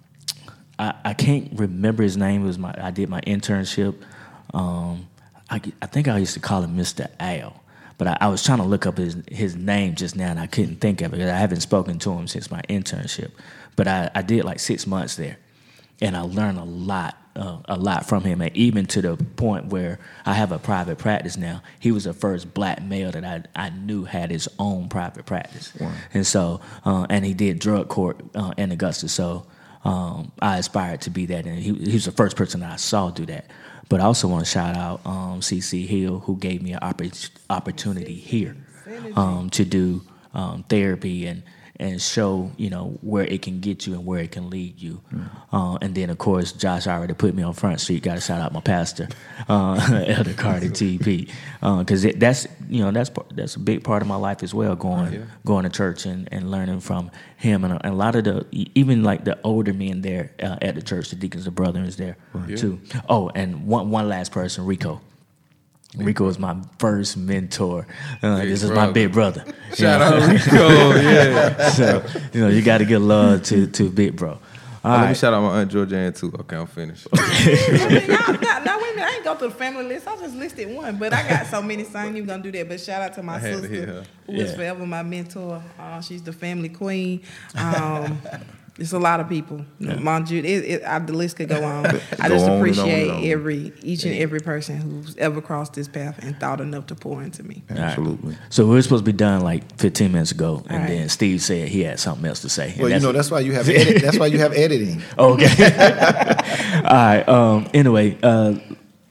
I, I, can't remember his name. It was my I did my internship. Um, I, I, think I used to call him Mr. Al, but I, I, was trying to look up his his name just now, and I couldn't think of it because I haven't spoken to him since my internship. But I, I did like six months there, and I learned a lot uh, a lot from him, and even to the point where I have a private practice now. He was the first black male that I I knew had his own private practice, wow. and so uh, and he did drug court uh, in Augusta. So um, I aspired to be that, and he, he was the first person that I saw do that. But I also want to shout out um, CC Hill, who gave me an oppor- opportunity here um, to do um, therapy and and show you know where it can get you and where it can lead you. Mm. Uh, and then of course Josh already put me on Front Street. Got to shout out my pastor, uh, Elder Carter TP, because uh, that's you know that's that's a big part of my life as well. Going yeah. going to church and, and learning from him and a, and a, lot of the even like the older men there uh, at the church, the deacons, the brothers there right. too. Oh, and one one last person, Rico. Rico was my first mentor. Uh, this is my big brother. Shout know? out Rico, yeah. so you know you got to give love to to big bro. All oh, right. Let me shout out my aunt Georgianne too. Okay, I'm finished. now, now, wait a minute. I ain't go through the family list. I just listed one, but I got so many, so I ain't even gonna do that. But shout out to my sister, to who yeah. is forever my mentor. Uh, she's the family queen. Um, It's a lot of people, yeah. mind you. It, it, I, the list could go on. I just appreciate on on. every each and every person who's ever crossed this path and thought enough to pour into me. Absolutely. Right. So we are supposed to be done like 15 minutes ago, and right. then Steve said he had something else to say. Well, you know that's why you have edit, that's why you have editing. okay. All right. Um, anyway, uh,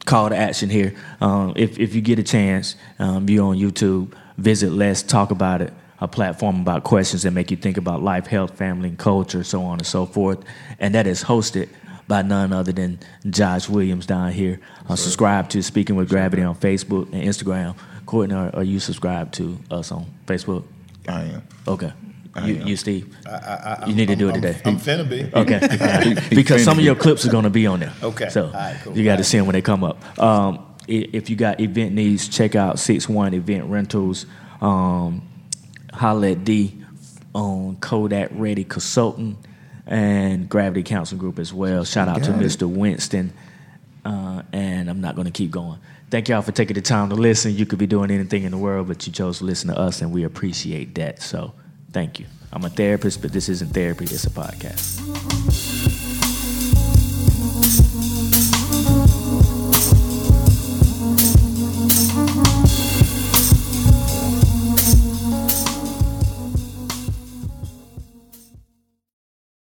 call to action here. Um, if if you get a chance, um, you're on YouTube. Visit Let's Talk About It a platform about questions that make you think about life, health, family, and culture, so on and so forth. And that is hosted by none other than Josh Williams down here. Uh, subscribe to Speaking with Gravity on Facebook and Instagram. Courtney, are, are you subscribed to us on Facebook? I am. Okay. You, you, Steve, I, I, you need to do it today. I'm, I'm finna be. Okay, right. because some of your clips are going to be on there. Okay, so cool. you got to see them when they come up. Um, if you got event needs, check out Six One Event Rentals. Um, holla at D on Kodak Ready Consulting and Gravity Council Group as well. Shout out to it. Mr. Winston. Uh, and I'm not going to keep going. Thank y'all for taking the time to listen. You could be doing anything in the world, but you chose to listen to us, and we appreciate that. So thank you. I'm a therapist, but this isn't therapy, it's a podcast.